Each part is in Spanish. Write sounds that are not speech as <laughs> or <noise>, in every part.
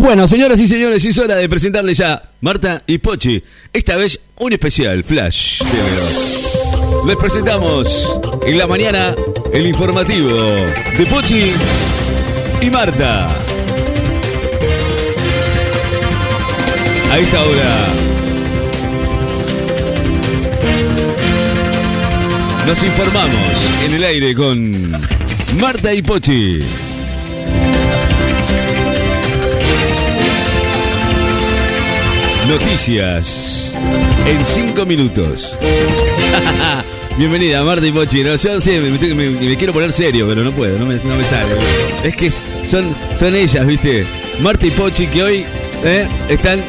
Bueno, señoras y señores, es hora de presentarles ya Marta y Pochi. Esta vez un especial, Flash TV. Les presentamos en la mañana el informativo de Pochi y Marta. A esta hora nos informamos en el aire con Marta y Pochi. Noticias en 5 minutos. <laughs> Bienvenida, Marta y Pochi. ¿no? Yo sí, me, me- quiero poner serio, pero no puedo, no me, no me sale. Es que son, son ellas, ¿viste? Marta y Pochi que hoy eh, están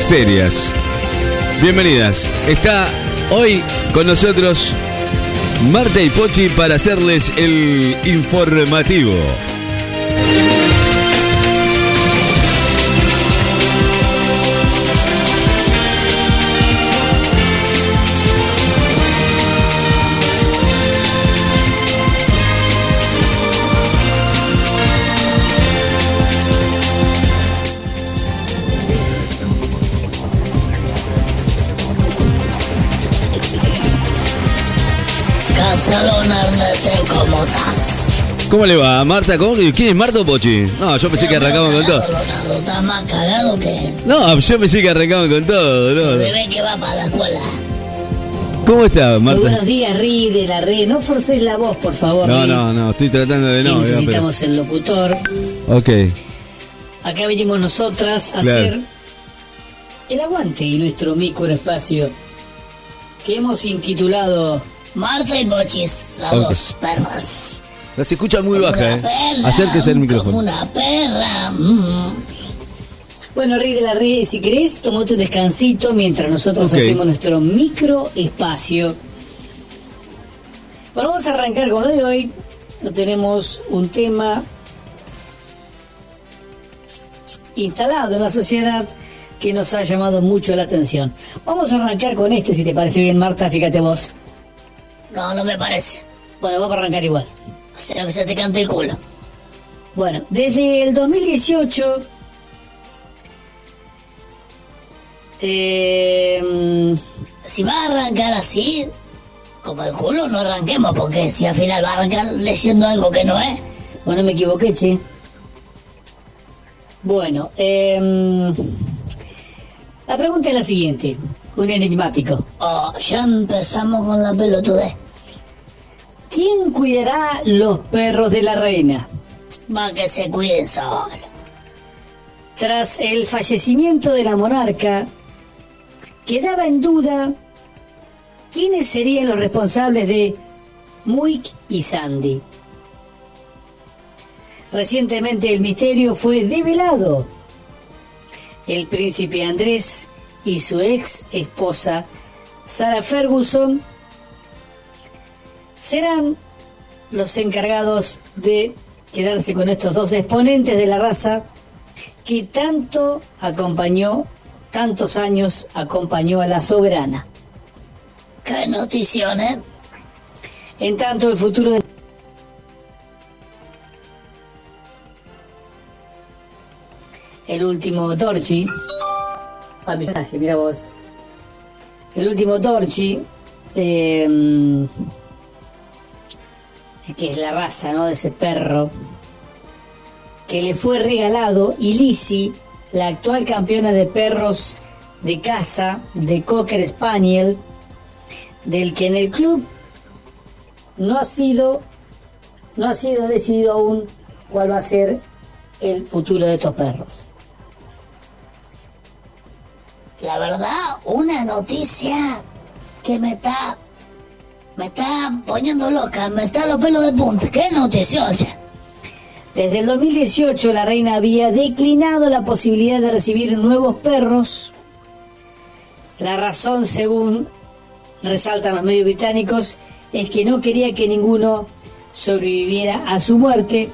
serias. Bienvenidas. Está hoy con nosotros Marta y Pochi para hacerles el informativo. ¿Cómo le va, Marta? ¿Cómo? ¿Quién es Marta o Pochi? No, yo pensé que arrancamos con todo. Estás más cagado que No, yo pensé que arrancamos con todo, el ¿no? bebé que va para la escuela. ¿Cómo está, Muy Marta? buenos días, Ri, de la red. No forces la voz, por favor. No, Ri, no, no, estoy tratando de no. necesitamos el locutor. Ok. Acá venimos nosotras a Claro. hacer el aguante y nuestro microespacio que hemos intitulado Marta y Bochis, las Ok. dos perras. La se escucha muy Como baja, una ¿eh? perra, Acérquese al Como micrófono. una perra. mm. Bueno, Ri de la red, si querés, tomate un descansito mientras nosotros hacemos nuestro microespacio. Bueno, vamos a arrancar con lo de hoy. Tenemos un tema instalado en la sociedad que nos ha llamado mucho la atención. Vamos a arrancar con este, si te parece bien, Marta, fíjate vos. No, no me parece. Bueno, vamos a arrancar igual. Será que se te cante el culo. Bueno, desde el 2018, eh, Si va a arrancar así, como el culo, no arranquemos, porque si al final va a arrancar leyendo algo que no es. bueno, me equivoqué, che. Bueno, eh, la pregunta es la siguiente, un enigmático. Oh, ya empezamos con la pelotudez. ¿Quién cuidará los perros de la reina? Va que se cuiden solo. Tras el fallecimiento de la monarca, quedaba en duda quiénes serían los responsables de Muick y Sandy. Recientemente el misterio fue develado. El príncipe Andrés y su ex esposa, Sarah Ferguson, serán los encargados de quedarse con estos dos exponentes de la raza que tanto acompañó, tantos años acompañó a la soberana. Qué notición, ¿eh? En tanto, el futuro de... El último Torchi. Ah, mi mensaje, mira vos. El último Torchi. eh, que es la raza, ¿no? De ese perro. Que le fue regalado. Y Lizzie, la actual campeona de perros de caza de Cocker Spaniel. Del que en el club no ha sido no ha sido decidido aún cuál va a ser el futuro de estos perros. La verdad, una noticia que me está. Me está poniendo loca, me está los pelos de punta. Qué notición, che. Desde el 2018 la reina había declinado la posibilidad de recibir nuevos perros. La razón, según resaltan los medios británicos, es que no quería que ninguno sobreviviera a su muerte,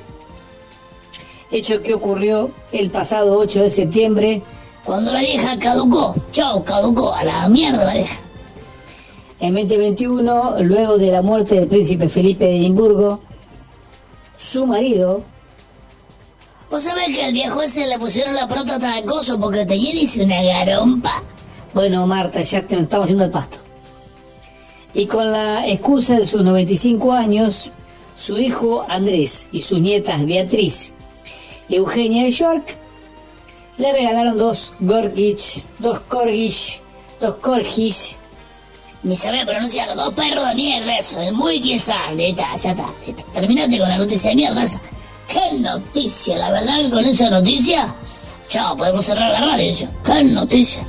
hecho que ocurrió el pasado 8 de septiembre Cuando la vieja caducó, chau, caducó, a la mierda la vieja. En 2021, luego de la muerte del príncipe Felipe de Edimburgo, su marido Vos sabés que al viejo ese le pusieron la próstata de coso porque tenía dice una garompa. Bueno, Marta, ya te estamos yendo al pasto. Y con la excusa de sus 95 años, su hijo Andrés y sus nietas Beatriz y Eugenia de York le regalaron dos Gorgich, dos Corgich, dos Corgis. Ni sabía pronunciar dos perros de mierda eso. Es muy quizá. Ya está, ya está. Terminate con la noticia de mierda esa. ¿Qué noticia? La verdad que con esa noticia... Chao, podemos cerrar la radio ya. ¿Qué noticia?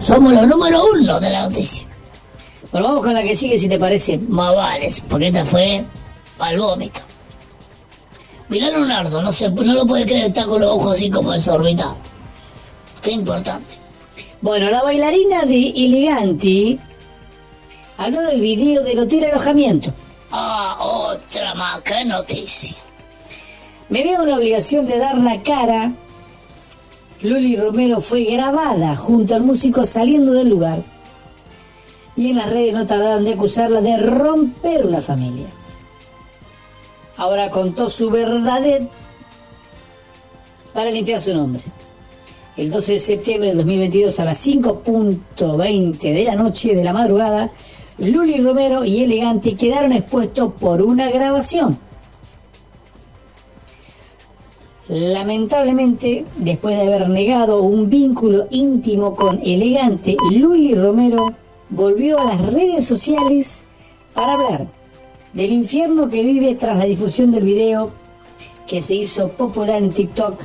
Somos los número uno de la noticia. Bueno, vamos con la que sigue si te parece. Más vale, porque esta fue al vómito. Mirá Leonardo, no, se, no lo puede creer, está con los ojos así como desorbitados. Qué importante. Bueno, la bailarina de Eleganti habló del video del hotel alojamiento. Ah, otra más, qué noticia. Me veo una obligación de dar la cara. Luli Romero fue grabada junto al músico saliendo del lugar. Y en las redes no tardaron de acusarla de romper una familia. Ahora contó su verdadera para limpiar su nombre. El 12 de septiembre del 2022 a las 5.20 de la noche de la madrugada, Luli Romero y Elegante quedaron expuestos por una grabación. Lamentablemente, después de haber negado un vínculo íntimo con Elegante, Luli Romero volvió a las redes sociales para hablar del infierno que vive tras la difusión del video que se hizo popular en TikTok.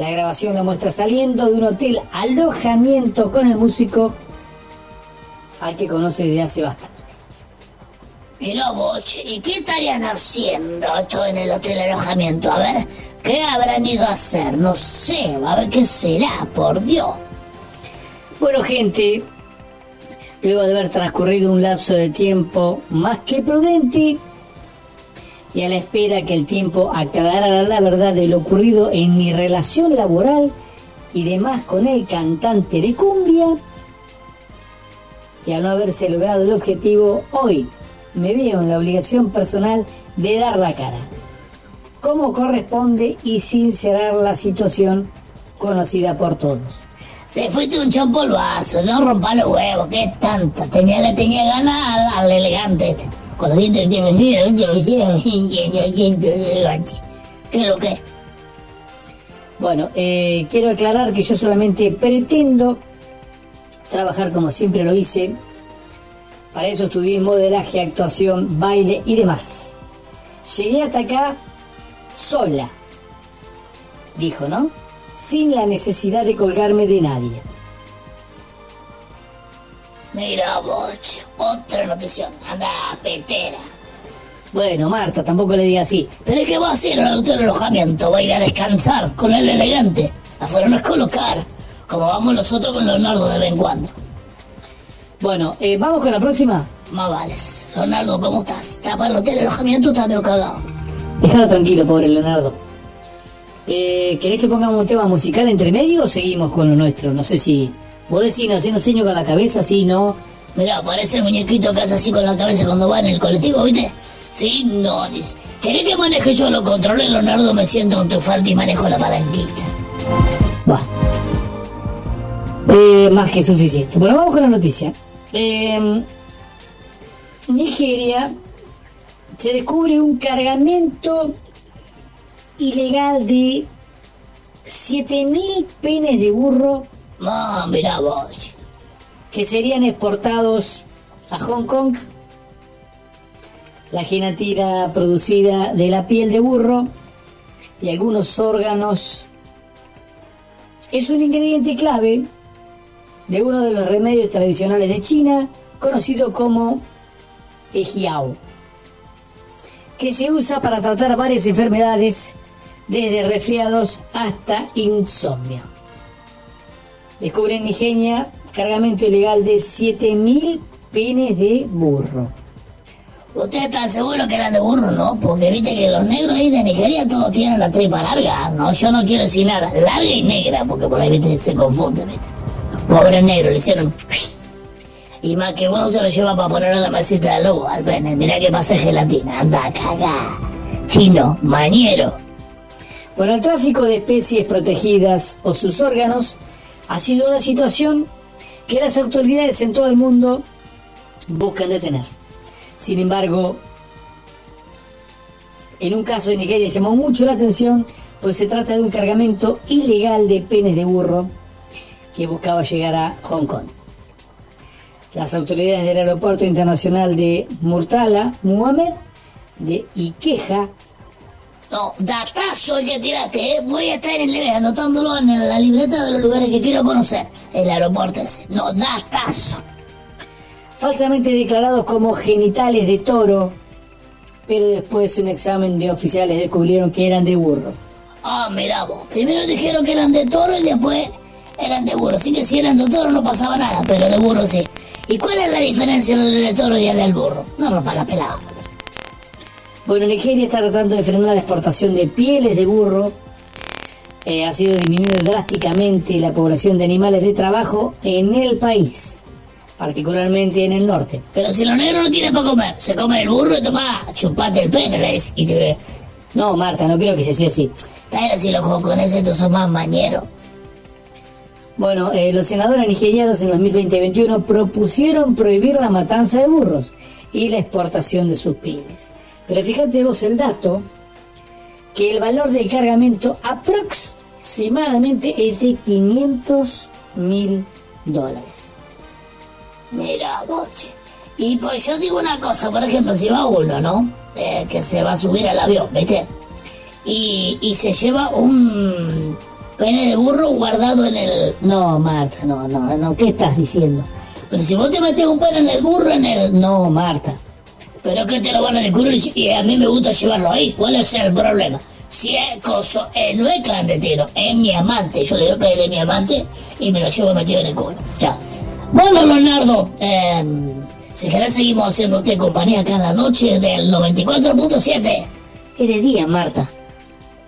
La grabación la muestra saliendo de un hotel alojamiento con el músico al que conoce desde hace bastante. Mirá vos, ¿y qué estarían haciendo esto en el hotel alojamiento? A ver, ¿qué habrán ido a hacer? No sé, a ver qué será, por Dios. Bueno, gente, luego de haber transcurrido un lapso de tiempo más que prudente y a la espera que el tiempo aclarara la verdad de lo ocurrido en mi relación laboral y demás con el cantante de cumbia, y al no haberse logrado el objetivo, hoy me veo en la obligación personal de dar la cara, como corresponde y sincerar la situación conocida por todos. Se fuiste un champolvazo, no rompa los huevos, qué tanto. Tenía, le tenía ganas al, al elegante este. Con los dientes ¿Qué es lo que? Bueno, eh, quiero aclarar que yo solamente pretendo trabajar como siempre lo hice. Para eso estudié modelaje, actuación, baile y demás. Llegué hasta acá sola, dijo, ¿no? Sin la necesidad de colgarme de nadie. Mira vos, otra noticia. Anda, petera. Bueno, Marta, tampoco le diga así. ¿Pero qué va a hacer al hotel alojamiento? Va a ir a descansar con el elegante. La fueron a colocar, como vamos nosotros con Leonardo de vez en cuando. Bueno, eh, vamos con la próxima. Más vales. Leonardo, ¿cómo estás? ¿Estás para el hotel alojamiento? Estás medio cagado. Déjalo tranquilo, pobre Leonardo. Eh, ¿Querés que pongamos un tema musical entre medio o seguimos con lo nuestro? No sé si... Vos decís haciendo seño con la cabeza, sí, no. Mirá, parece el muñequito que hace así con la cabeza cuando va en el colectivo, ¿viste? Sí, no, dice. ¿Querés que maneje yo lo controle, Leonardo? Me siento en tu falta y manejo la palanquita. Va. Eh, más que suficiente. Bueno, vamos con la noticia. Eh, Nigeria se descubre un cargamento ilegal de 7.000 penes de burro Vos. que serían exportados a Hong Kong. La gelatina producida de la piel de burro y algunos órganos es un ingrediente clave de uno de los remedios tradicionales de China, conocido como ejiao, que se usa para tratar varias enfermedades, desde resfriados hasta insomnio. Descubre en Nigeria cargamento ilegal de 7.000 penes de burro. ¿Ustedes están seguros que eran de burro, no? Porque viste que los negros ahí de Nigeria todos tienen la tripa larga. No, yo no quiero decir nada. Larga y negra, porque por ahí, viste, se confunde, viste. Pobre negro, le hicieron... Y más que uno se lo lleva para ponerlo en la mesita de lobo al pene. Mirá que pasa gelatina. Anda, cagá. Chino, mañero. Bueno, el tráfico de especies protegidas o sus órganos ha sido una situación que las autoridades en todo el mundo buscan detener. Sin embargo, en un caso de Nigeria llamó mucho la atención, pues se trata de un cargamento ilegal de penes de burro que buscaba llegar a Hong Kong. Las autoridades del aeropuerto internacional de Murtala, Muhammad, de Iqueja, no, datazo el que tiraste, ¿eh? Voy a estar en el anotándolo en la libreta de los lugares que quiero conocer. El aeropuerto ese. No, datazo. Falsamente declarados como genitales de toro, pero después un examen de oficiales descubrieron que eran de burro. Ah, mira vos. Primero dijeron que eran de toro y después eran de burro. Así que si eran de toro no pasaba nada, pero de burro sí. ¿Y cuál es la diferencia entre el toro y el del burro? No rompa la pelada. Bueno, Nigeria está tratando de frenar la exportación de pieles de burro. Eh, ha sido disminuida drásticamente la población de animales de trabajo en el país, particularmente en el norte. Pero si los negros no tienen para comer, se come el burro y toma, chupate el pene, y te... No, Marta, no creo que se sea así. Pero si los japoneses tú son más mañeros. Bueno, eh, los senadores nigerianos en 2020 y 2021 propusieron prohibir la matanza de burros y la exportación de sus pieles. Pero fíjate vos el dato, que el valor del cargamento aproximadamente es de 500 mil dólares. Mira, boche. Y pues yo digo una cosa, por ejemplo, si va uno, ¿no? Eh, que se va a subir al avión, ¿viste? Y, y se lleva un pene de burro guardado en el... No, Marta, no, no, no, ¿qué estás diciendo? Pero si vos te metes un pene en el burro, en el... No, Marta. Pero que te lo van a descubrir y a mí me gusta llevarlo ahí. ¿Cuál es el problema? Si es coso, eh, no es clandestino, es mi amante. Yo le digo que es de mi amante y me lo llevo metido en el culo. Ya. Bueno, Leonardo, eh, si querés seguimos haciéndote compañía acá en la noche del 94.7. Es de día, Marta.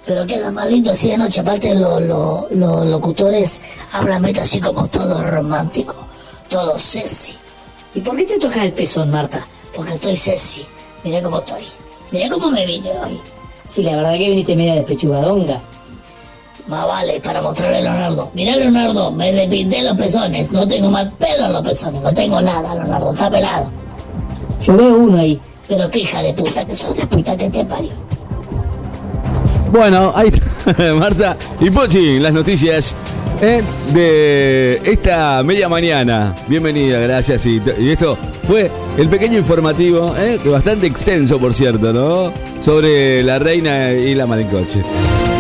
Pero queda más lindo así de noche. Aparte, los locutores hablan así como todo romántico, todo sexy. ¿Y por qué te tocas el pezón, Marta? Porque estoy sexy. Mirá cómo estoy. Mirá cómo me vine hoy. Sí, la verdad que viniste media despechugadonga. Más vale, para mostrarle a Leonardo. Mirá, Leonardo, me despinté los pezones. No tengo más pelo en los pezones. No tengo nada, Leonardo. Está pelado. Yo veo uno ahí. Pero qué hija de puta que sos de puta que te parió. Bueno, ahí está <laughs> Marta y Pochi, las noticias ¿eh? de esta media mañana. Bienvenida, gracias. Y, esto fue el pequeño informativo, ¿eh? bastante extenso, por cierto, ¿no? Sobre la reina y la malincoche.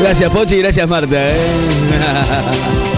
Gracias, Pochi, y gracias, Marta. ¿eh? <laughs>